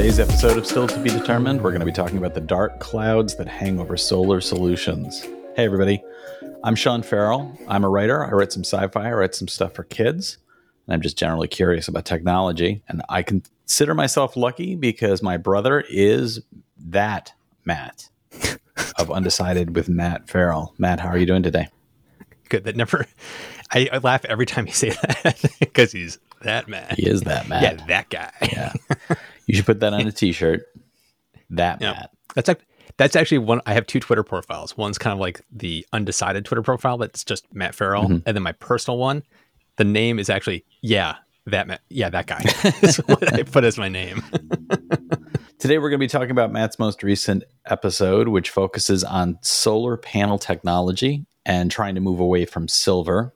today's episode of Still to Be Determined, we're going to be talking about the dark clouds that hang over solar solutions. Hey, everybody. I'm Sean Farrell. I'm a writer. I write some sci fi, I write some stuff for kids, and I'm just generally curious about technology. And I consider myself lucky because my brother is that Matt of Undecided with Matt Farrell. Matt, how are you doing today? Good. That never, I, I laugh every time you say that because he's that Matt. He is that Matt. Yeah, that guy. Yeah. You should put that on a t-shirt. That Yeah. Matt. That's like that's actually one. I have two Twitter profiles. One's kind of like the undecided Twitter profile that's just Matt Farrell, Mm-hmm. and then my personal one. The name is actually yeah that Matt, yeah that guy. That's what I put as my name. Today we're going to be talking about Matt's most recent episode, which focuses on solar panel technology and trying to move away from silver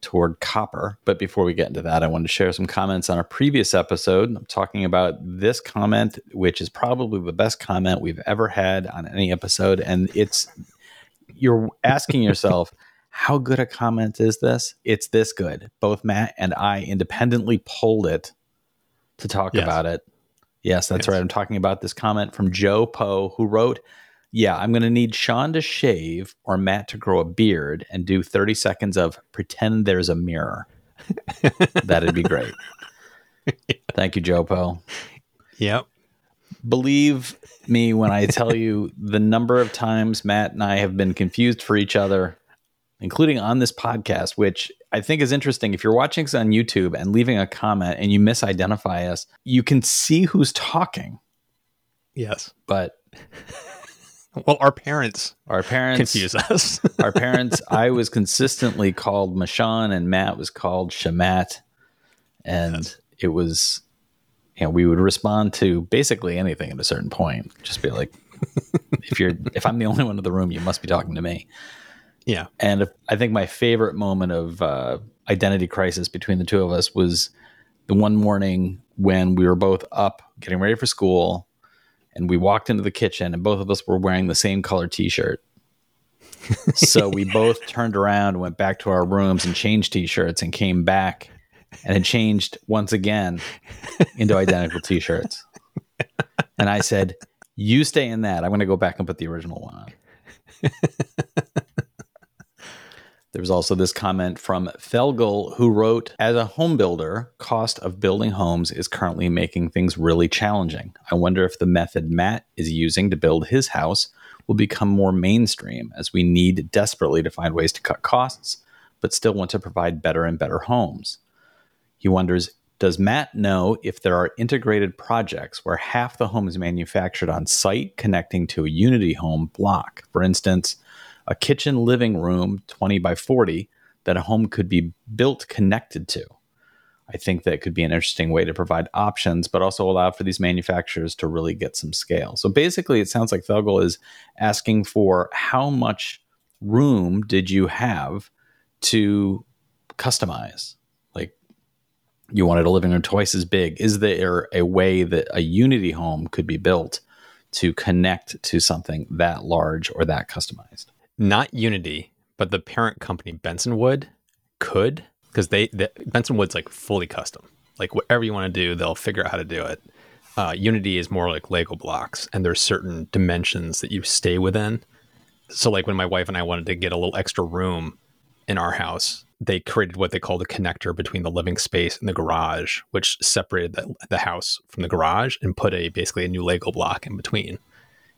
toward copper. But before we get into that, I wanted to share some comments on a previous episode. I'm talking about this comment, which is probably the best comment we've ever had on any episode. And it's, you're asking yourself, how good a comment is this? It's this good. Both Matt and I independently pulled it to talk Yes. about it. Yes, that's Yes. right. I'm talking about this comment from Joe Poe, who wrote, Yeah, I'm going to need Sean to shave or Matt to grow a beard and do 30 seconds of pretend there's a mirror. That'd be great. Thank you, Joe Poe. Yep. Believe me when I tell you the number of times Matt and I have been confused for each other, including on this podcast, which I think is interesting. If you're watching us on YouTube and leaving a comment and you misidentify us, you can see who's talking, Yes. but Well, our parents our parents confuse us. our parents i was consistently called mashan and matt was called shamat and it was you know we would respond to basically anything at a certain point just be like if you're if i'm the only one in the room you must be talking to me yeah. and if, i think my favorite moment of uh, identity crisis between the two of us was the one morning when we were both up getting ready for school and we walked into the kitchen and both of us were wearing the same color t-shirt. So we both turned around went back to our rooms and changed t-shirts and came back and had changed once again into identical t-shirts. And i said you stay in that. I'm going to go back and put the original one on there was also this comment from Felgel, who wrote As a home builder, cost of building homes is currently making things really challenging. I wonder if the method Matt is using to build his house will become more mainstream as we need desperately to find ways to cut costs, but still want to provide better and better homes. He wonders Does Matt know if there are integrated projects where half the home is manufactured on site connecting to a Unity home block? For instance, a kitchen living room 20 by 40 that a home could be built connected to. I think that could be an interesting way to provide options, but also allow for these manufacturers to really get some scale. So basically, it sounds like Felgel is asking for how much room did you have to customize? Like, you wanted a living room twice as big. Is there a way that a Unity home could be built to connect to something that large or that customized? Not Unity, but the parent company Bensonwood could because they the, Bensonwood's like fully custom. Like whatever you want to do, they'll figure out how to do it. Uh, Unity is more like Lego blocks, and there's certain dimensions that you stay within. So, like when my wife and I wanted to get a little extra room in our house, they created what they called a connector between the living space and the garage, which separated the, the house from the garage and put a basically a new Lego block in between.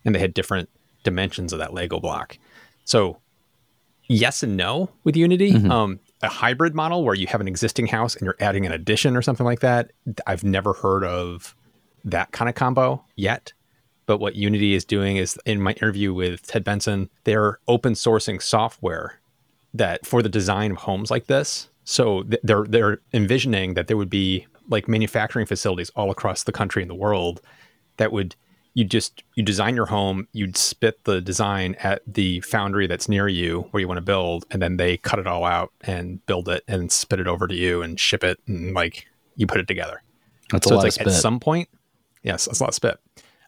And they had different dimensions of that Lego block. So, yes and no with Unity. Um, a hybrid model where you have an existing house and you're adding an addition or something like that. I've never heard of that kind of combo yet. But what Unity is doing is, in my interview with Ted Benson, they're open sourcing software that for the design of homes like this. So they're they're envisioning that there would be like manufacturing facilities all across the country and the world that would you just you design your home, you'd spit the design at the foundry that's near you where you want to build, and then they cut it all out and build it and spit it over to you and ship it and like you put it together. That's so a lot it's of like spit. at some point, yes, that's a lot of spit.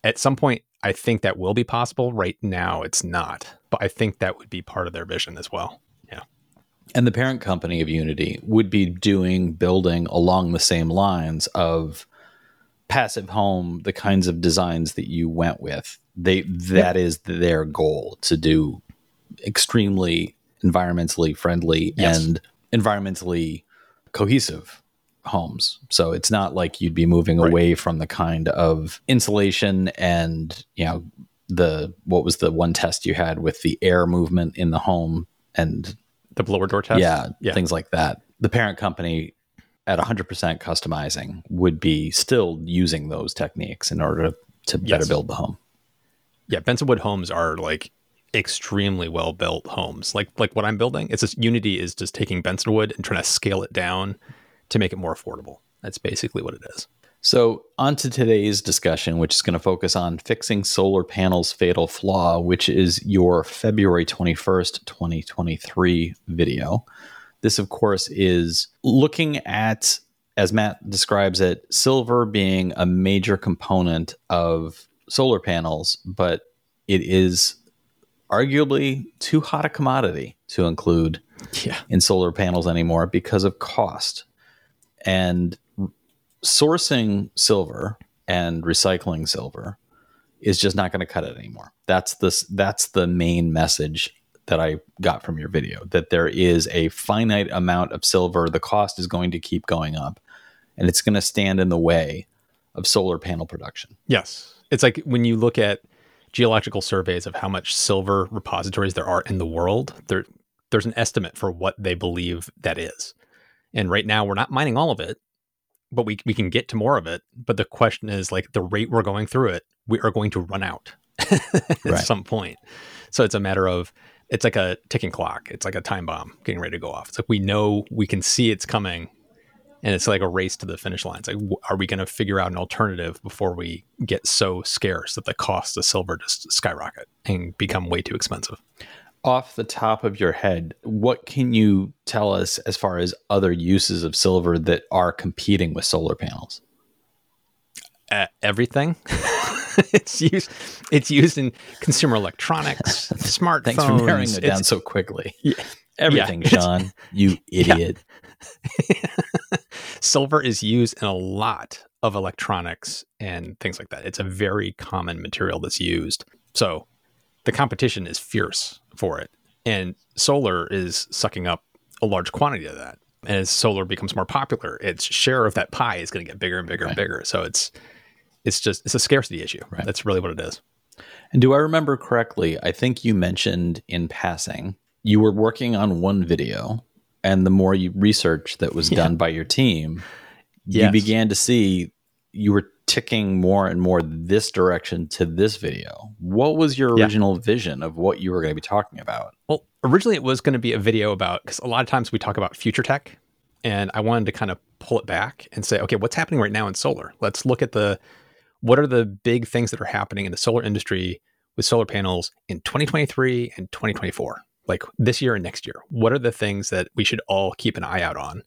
At some point, I think that will be possible. Right now, it's not, but I think that would be part of their vision as well. Yeah. and the parent company of Unity would be doing building along the same lines of passive home, the kinds of designs that you went with, they that is their goal to do extremely environmentally friendly Yes. and environmentally cohesive homes. So it's not like you'd be moving Right. away from the kind of insulation and, you know, the what was the one test you had with the air movement in the home and The blower door test. yeah, Yeah. things like that. The parent company at 100% customizing would be still using those techniques in order to better Yes. build the home. yeah, Bensonwood homes are like extremely well built homes. Like like what I'm building, it's just Unity is just taking Bensonwood and trying to scale it down to make it more affordable. That's basically what it is. So, on to today's discussion, which is going to focus on fixing solar panels' fatal flaw, which is your February 21st, 2023 video. This, of course, is looking at, as Matt describes it, silver being a major component of solar panels, but it is arguably too hot a commodity to include Yeah. in solar panels anymore because of cost. And sourcing silver and recycling silver is just not going to cut it anymore. That's the that's the main message that I got from your video that there is a finite amount of silver. The cost is going to keep going up, and it's going to stand in the way of solar panel production. Yes. It's like when you look at geological surveys of how much silver repositories there are in the world, there there's an estimate for what they believe that is. And right now we're not mining all of it, but we we can get to more of it. But the question is like the rate we're going through it, we are going to run out at Right. some point. So it's a matter of it's like a ticking clock. It's like a time bomb getting ready to go off. It's like we know we can see it's coming and it's like a race to the finish line. It's like, w- are we going to figure out an alternative before we get so scarce that the cost of silver just skyrocket and become way too expensive? Off the top of your head, what can you tell us as far as other uses of silver that are competing with solar panels? Uh, everything. it's used. It's used in consumer electronics, smartphones. Thanks for narrowing it down so quickly. Yeah. Everything, Yeah. Sean, you idiot. silver is used in a lot of electronics and things like that. It's a very common material that's used. So the competition is fierce for it. And solar is sucking up a large quantity of that. And as solar becomes more popular, its share of that pie is going to get bigger and bigger and bigger. So it's it's just it's a scarcity issue. Right. That's really what it is. And do I remember correctly? I think you mentioned in passing you were working on one video, and the more you research that was Yeah. done by your team, you began to see you were ticking more and more this direction to this video. What was your Yeah. original vision of what you were going to be talking about? Well, originally it was going to be a video about because a lot of times we talk about future tech, and I wanted to kind of pull it back and say, okay, what's happening right now in solar? Let's look at the what are the big things that are happening in the solar industry with solar panels in 2023 and 2024, like this year and next year. What are the things that we should all keep an eye out on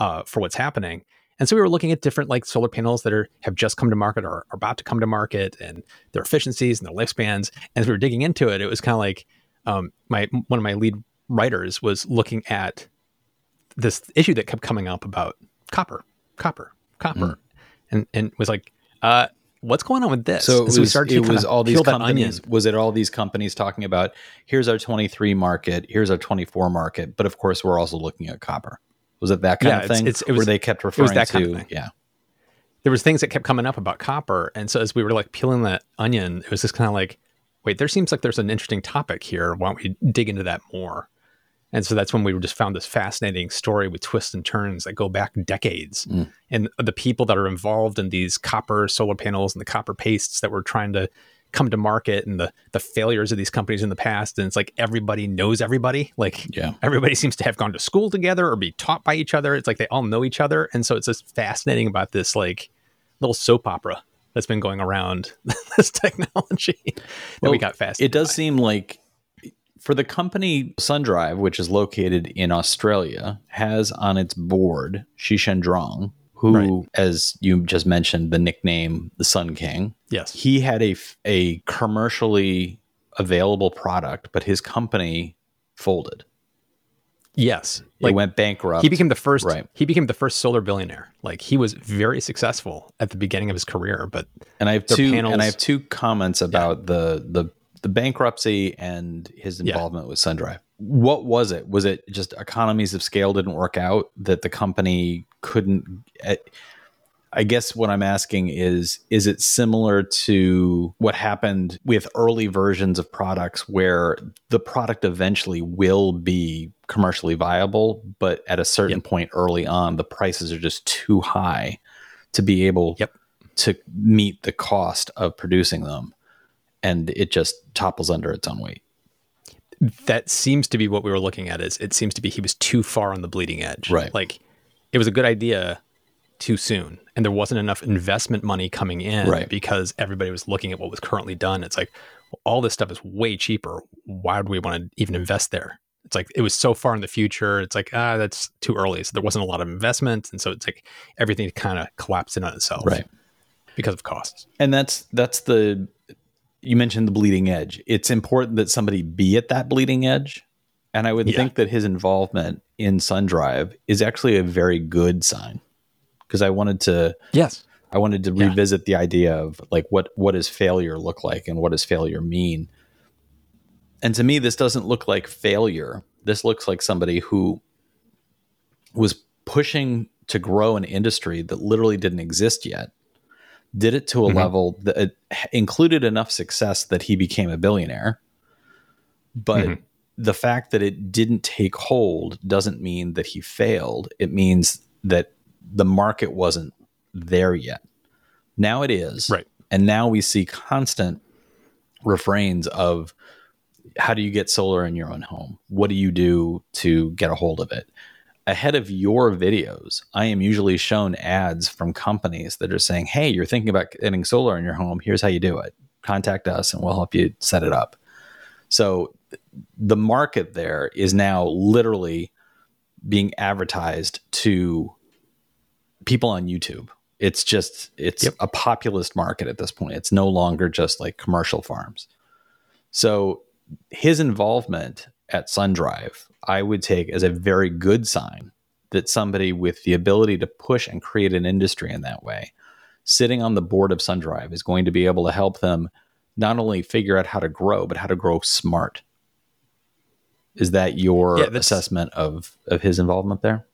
uh, for what's happening? And so we were looking at different like solar panels that are have just come to market or are about to come to market and their efficiencies and their lifespans. And as we were digging into it, it was kind of like um, my one of my lead writers was looking at this issue that kept coming up about copper, copper, copper, Mm. and and was like, uh, what's going on with this? So it was, we started to it was all these companies. Was it all these companies talking about here's our 23 market, here's our 24 market, but of course we're also looking at copper. Was it that kind Yeah, of thing? it's- it where was- they kept referring that to kind of thing. yeah. There was things that kept coming up about copper, and so as we were like peeling that onion, it was just kind of like, wait, there seems like there's an interesting topic here. Why don't we dig into that more? And so that's when we just found this fascinating story with twists and turns that go back decades. Mm. And the people that are involved in these copper solar panels and the copper pastes that were trying to come to market and the the failures of these companies in the past. And it's like everybody knows everybody. Like Yeah. everybody seems to have gone to school together or be taught by each other. It's like they all know each other. And so it's just fascinating about this like little soap opera that's been going around this technology that Well, we got fascinated It does by. seem like for the company SunDrive, which is located in Australia, has on its board Shi Zhengrong, who, Right. as you just mentioned, the nickname the Sun King. Yes. He had a a commercially available product, but his company folded. Yes, it went bankrupt. He became the first. Right. He became the first solar billionaire. Like he was very successful at the beginning of his career, but and I have two panels- and I have two comments about the the the bankruptcy and his involvement with SunDrive. What was it? Was it just economies of scale didn't work out that the company couldn't? eh, I guess what I'm asking is is it similar to what happened with early versions of products where the product eventually will be commercially viable, but at a certain point early on, the prices are just too high to be able Yep. to meet the cost of producing them. And it just topples under its own weight. that seems to be what we were looking at. Is it seems to be he was too far on the bleeding edge. Right. Like it was a good idea too soon, and there wasn't enough investment money coming in Right. because everybody was looking at what was currently done. It's like well, all this stuff is way cheaper. Why would we want to even invest there? It's like it was so far in the future. It's like ah, that's too early. So there wasn't a lot of investment, and so it's like everything kind of collapsed in on itself, Right. Because of costs. And that's that's the you mentioned the bleeding edge. It's important that somebody be at that bleeding edge. And I would Yeah. think that his involvement in SunDrive is actually a very good sign. Because I wanted to Yes. I wanted to Yeah. revisit the idea of like what what does failure look like and what does failure mean? And to me this doesn't look like failure. This looks like somebody who was pushing to grow an industry that literally didn't exist yet. Did it to a Mhm. level that included enough success that he became a billionaire. But Mhm. the fact that it didn't take hold doesn't mean that he failed. It means that the market wasn't there yet. Now it is. Right. And now we see constant refrains of how do you get solar in your own home? What do you do to get a hold of it? Ahead of your videos, I am usually shown ads from companies that are saying, Hey, you're thinking about getting solar in your home. Here's how you do it. Contact us and we'll help you set it up. So the market there is now literally being advertised to people on YouTube. It's just it's Yep. a populist market at this point. It's no longer just like commercial farms. So his involvement at SunDrive, I would take as a very good sign that somebody with the ability to push and create an industry in that way, sitting on the board of SunDrive is going to be able to help them not only figure out how to grow, but how to grow smart. Is that your Yeah, assessment of of his involvement there?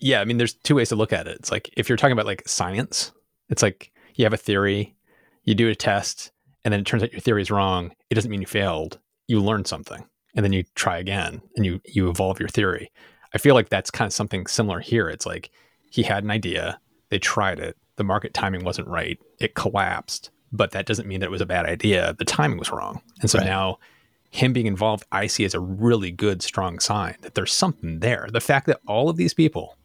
Yeah, I mean, there's two ways to look at it. It's like if you're talking about like science, it's like you have a theory, you do a test, and then it turns out your theory is wrong. It doesn't mean you failed. You learned something, and then you try again, and you you evolve your theory. I feel like that's kind of something similar here. It's like he had an idea, they tried it, the market timing wasn't right, it collapsed, but that doesn't mean that it was a bad idea. The timing was wrong, and so Right. now him being involved, I see as a really good, strong sign that there's something there. The fact that all of these people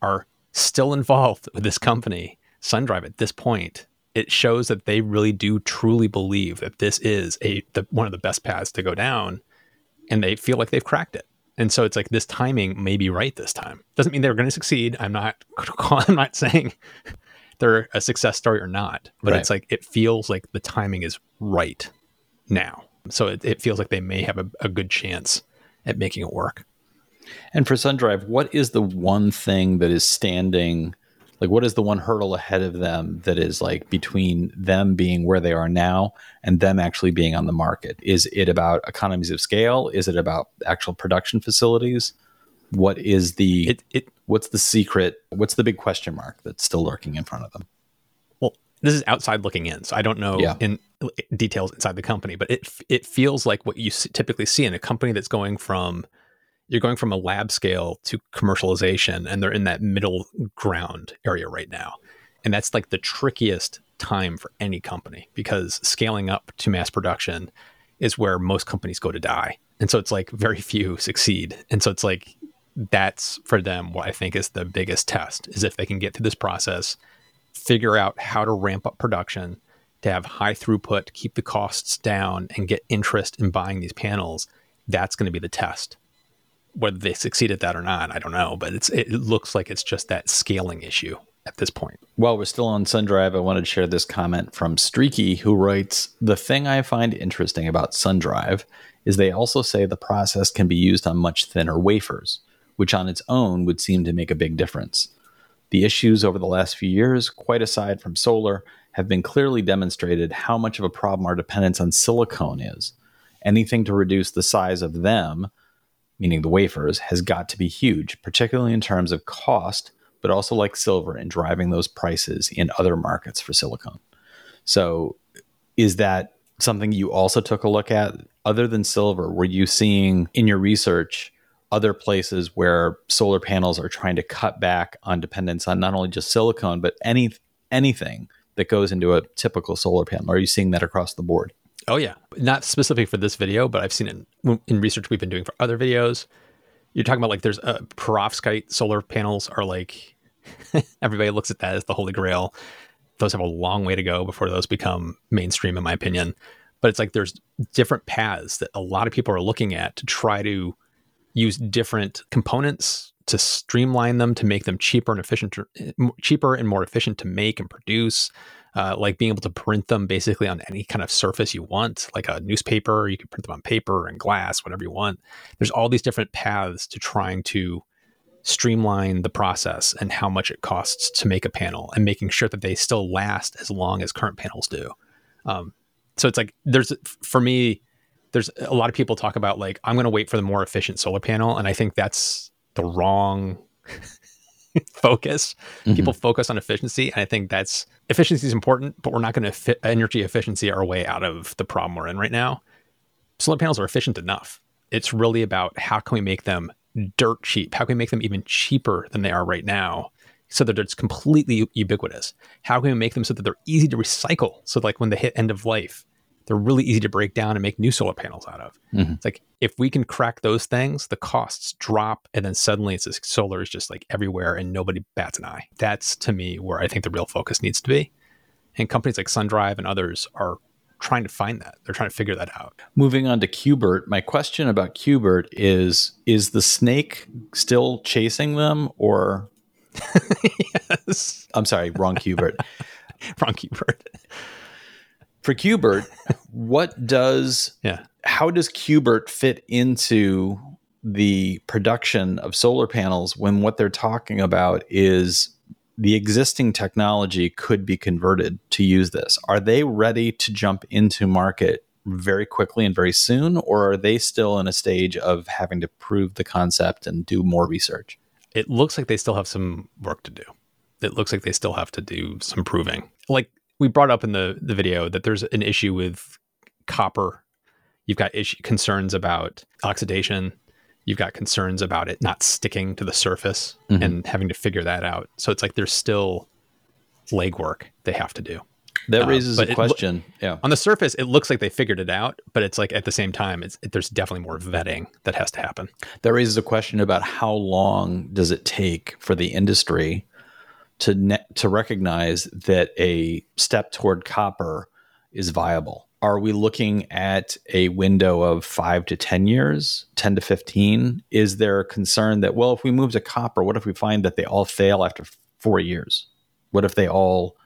are still involved with this company, SunDrive, at this point, it shows that they really do truly believe that this is a the, one of the best paths to go down, and they feel like they've cracked it. And so it's like this timing may be right this time. Doesn't mean they're going to succeed. I'm not. I'm not saying they're a success story or not, but Right. it's like it feels like the timing is right now. So it, it feels like they may have a, a good chance at making it work. And for SunDrive, what is the one thing that is standing? Like, what is the one hurdle ahead of them that is like between them being where they are now and them actually being on the market? Is it about economies of scale? Is it about actual production facilities? What is the It it what's the secret? What's the big question mark that's still lurking in front of them? well, this is outside looking in, so I don't know Yeah. in details inside the company, but it it feels like what you typically see in a company that's going from you're going from a lab scale to commercialization, and they're in that middle ground area right now, and that's like the trickiest time for any company because scaling up to mass production is where most companies go to die, and so it's like very few succeed, and so it's like that's for them what I think is the biggest test is if they can get through this process figure out how to ramp up production to have high throughput, keep the costs down, and get interest in buying these panels. That's going to be the test. Whether they succeed at that or not, I don't know. But it's it looks like it's just that scaling issue at this point. While we're still on SunDrive, I wanted to share this comment from Streaky, who writes The thing I find interesting about SunDrive is they also say the process can be used on much thinner wafers, which on its own would seem to make a big difference. The issues over the last few years, quite aside from solar, have been clearly demonstrated how much of a problem our dependence on silicone is. Anything to reduce the size of them, meaning the wafers, has got to be huge, particularly in terms of cost, but also like silver in driving those prices in other markets for silicon. So, is that something you also took a look at? Other than silver, were you seeing in your research other places where solar panels are trying to cut back on dependence on not only just silicone, but any anything that goes into a typical solar panel? Are you seeing that across the board? Oh yeah, not specifically for this video, but I've seen it in research we've been doing for other videos. You're talking about like there's uh, perovskite solar panels are like everybody looks at that as the holy grail. Those have a long way to go before those become mainstream, in my opinion. But it's like there's different paths that a lot of people are looking at to try to use different components to streamline them to make them cheaper and efficient, cheaper and more efficient to make and produce. Uh, like being able to print them basically on any kind of surface you want, like a newspaper. You can print them on paper and glass, whatever you want. There's all these different paths to trying to streamline the process and how much it costs to make a panel and making sure that they still last as long as current panels do. Um, so it's like there's for me, there's a lot of people talk about like I'm going to wait for the more efficient solar panel, and I think that's the wrong focus. Mm-hmm. People focus on efficiency, and I think that's efficiency is important, but we're not going to fit energy efficiency our way out of the problem we're in right now. Solar panels are efficient enough. It's really about how can we make them dirt cheap? How can we make them even cheaper than they are right now? So that it's completely ubiquitous. How can we make them so that they're easy to recycle? So like when they hit end of life, they're really easy to break down and make new solar panels out of. Mm-hmm. It's like if we can crack those things, the costs drop, and then suddenly it's just solar is just like everywhere and nobody bats an eye. That's to me where I think the real focus needs to be. And companies like SunDrive and others are trying to find that. They're trying to figure that out. Moving on to Cubert, my question about Cubert is is the snake still chasing them or yes. I'm sorry, wrong Cubert. wrong Cubert for Cubert, what does yeah? How does Cubert fit into the production of solar panels when what they're talking about is the existing technology could be converted to use this? Are they ready to jump into market very quickly and very soon, or are they still in a stage of having to prove the concept and do more research? It looks like they still have some work to do. It looks like they still have to do some proving. Like we brought up in the the video that there's an issue with copper. You've got issue, concerns about oxidation. You've got concerns about it not sticking to the surface mm-hmm. and having to figure that out. So it's like there's still legwork they have to do. That uh, raises a question. It, yeah. On the surface, it looks like they figured it out, but it's like at the same time, it's it, there's definitely more vetting that has to happen. That raises a question about how long does it take for the industry to ne- to recognize that a step toward copper is viable. Are we looking at a window of five to 10 years, 10 to 15? Is there a concern that, well, if we move to copper, what if we find that they all fail after four years? What if they all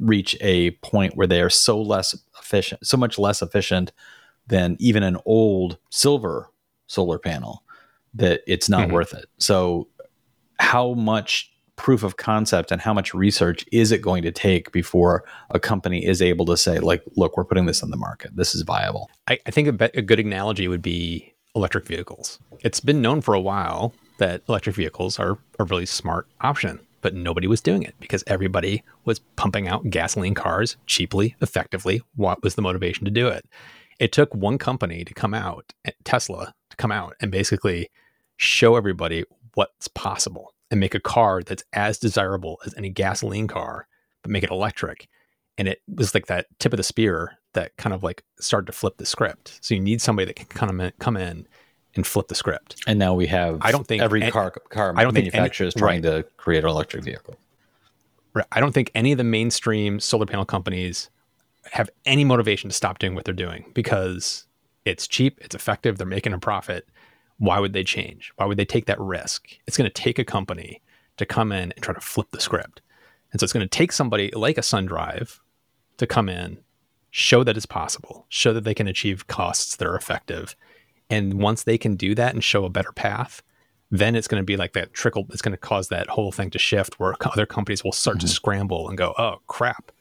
reach a point where they are so less efficient, so much less efficient than even an old silver solar panel that it's not mm-hmm. worth it? So, how much proof of concept and how much research is it going to take before a company is able to say like look we're putting this on the market. This is viable. I, I think a, be- a good analogy would be electric vehicles. It's been known for a while that electric vehicles are a really smart option but nobody was doing it because everybody was pumping out gasoline cars cheaply effectively. What was the motivation to do it? It took one company to come out tesla to come out and basically show everybody what's possible and make a car that's as desirable as any gasoline car, but make it electric. And it was like that tip of the spear that kind of like started to flip the script. So you need somebody that can kind of come in and flip the script. And now we have I don't think every any, car car I don't manufacturer is trying right. to create an electric vehicle. Right. I don't think any of the mainstream solar panel companies have any motivation to stop doing what they're doing because it's cheap, it's effective, they're making a profit, why would they change? Why would they take that risk? It's going to take a company to come in and try to flip the script. And so it's going to take somebody like a SunDrive to come in show that it's possible, show that they can achieve costs that are effective. And once they can do that and show a better path, then it's going to be like that trickle. It's going to cause that whole thing to shift where other companies will start mm-hmm. to scramble and go, oh, crap.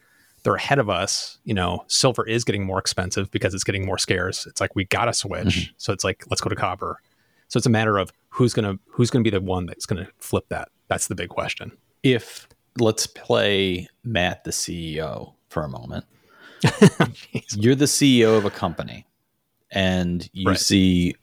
They're ahead of us. You know, silver is getting more expensive because it's getting more scarce. It's like we got to switch. Mm-hmm. So it's like, let's go to copper. So it's a matter of who's going to who's to be the one that's going to flip that. That's the big question. If let's play Matt the CEO for a moment. You're the CEO of a company and you right. see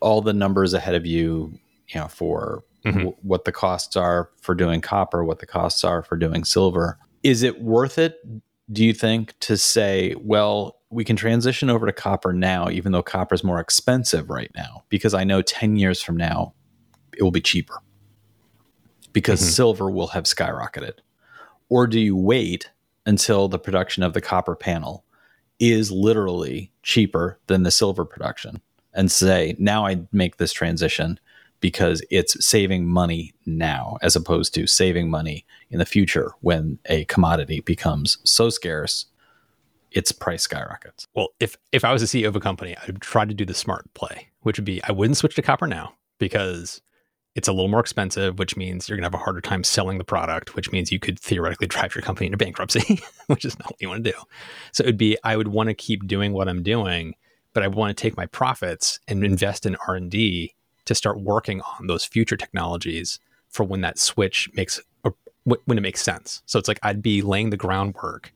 all the numbers ahead of you, you know, for mm-hmm. w- what the costs are for doing copper, what the costs are for doing silver. Is it worth it, do you think, to say, well, we can transition over to copper now, even though copper is more expensive right now? Because I know 10 years from now, it will be cheaper because mm-hmm. silver will have skyrocketed. Or do you wait until the production of the copper panel is literally cheaper than the silver production and say, now I make this transition because it's saving money now as opposed to saving money in the future when a commodity becomes so scarce its price skyrockets. Well, if if I was a CEO of a company, I'd try to do the smart play, which would be I wouldn't switch to copper now because it's a little more expensive, which means you're going to have a harder time selling the product, which means you could theoretically drive your company into bankruptcy, which is not what you want to do. So it would be I would want to keep doing what I'm doing, but I want to take my profits and invest in R&D to start working on those future technologies for when that switch makes when it makes sense. So it's like I'd be laying the groundwork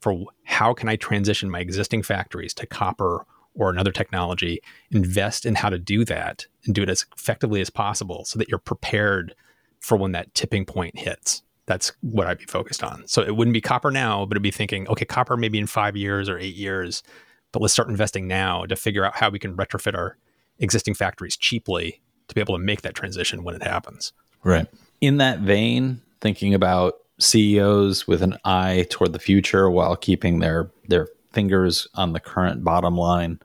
for how can I transition my existing factories to copper or another technology, invest in how to do that and do it as effectively as possible so that you're prepared for when that tipping point hits. That's what I'd be focused on. So it wouldn't be copper now, but it'd be thinking, okay, copper maybe in five years or eight years, but let's start investing now to figure out how we can retrofit our existing factories cheaply to be able to make that transition when it happens. Right. In that vein, thinking about CEOs with an eye toward the future while keeping their their fingers on the current bottom line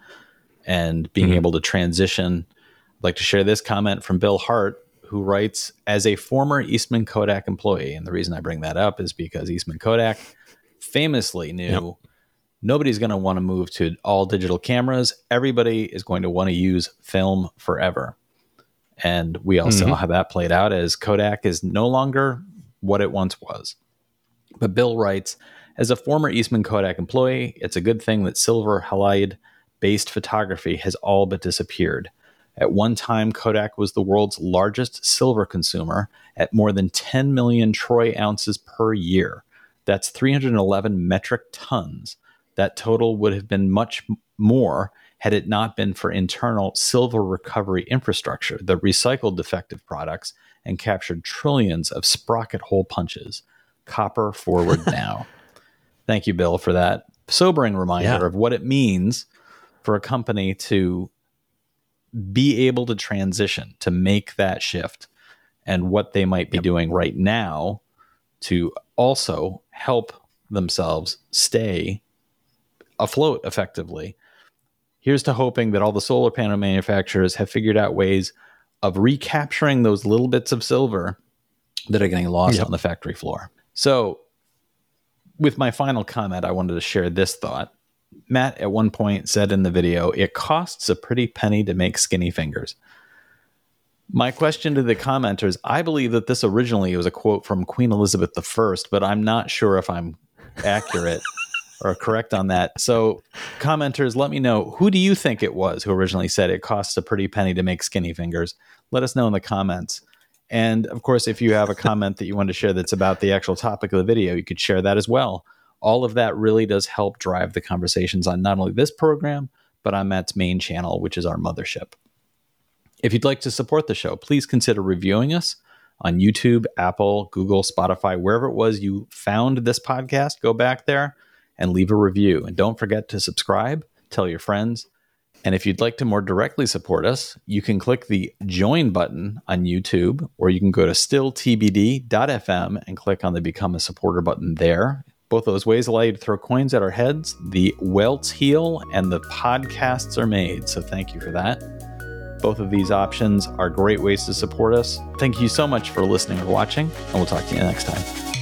and being mm-hmm. able to transition. I'd like to share this comment from Bill Hart, who writes As a former Eastman Kodak employee, and the reason I bring that up is because Eastman Kodak famously knew yep. nobody's going to want to move to all digital cameras. Everybody is going to want to use film forever. And we all mm-hmm. saw how that played out as Kodak is no longer what it once was. But Bill writes, as a former Eastman Kodak employee, it's a good thing that silver halide based photography has all but disappeared. At one time, Kodak was the world's largest silver consumer at more than 10 million troy ounces per year. That's 311 metric tons. That total would have been much more had it not been for internal silver recovery infrastructure that recycled defective products and captured trillions of sprocket hole punches. Copper forward now. Thank you, Bill, for that sobering reminder yeah. of what it means for a company to be able to transition, to make that shift, and what they might be yep. doing right now to also help themselves stay afloat effectively. Here's to hoping that all the solar panel manufacturers have figured out ways of recapturing those little bits of silver that are getting lost yep. on the factory floor. So, with my final comment, I wanted to share this thought. Matt at one point said in the video, it costs a pretty penny to make skinny fingers. My question to the commenters I believe that this originally was a quote from Queen Elizabeth I, but I'm not sure if I'm accurate or correct on that. So, commenters, let me know who do you think it was who originally said it costs a pretty penny to make skinny fingers? Let us know in the comments. And of course, if you have a comment that you want to share that's about the actual topic of the video, you could share that as well. All of that really does help drive the conversations on not only this program, but on Matt's main channel, which is our mothership. If you'd like to support the show, please consider reviewing us on YouTube, Apple, Google, Spotify, wherever it was you found this podcast. Go back there and leave a review. And don't forget to subscribe, tell your friends, and if you'd like to more directly support us, you can click the join button on YouTube, or you can go to stilltbd.fm and click on the become a supporter button there. Both those ways allow you to throw coins at our heads. The welts heal and the podcasts are made. So thank you for that. Both of these options are great ways to support us. Thank you so much for listening or watching, and we'll talk to you next time.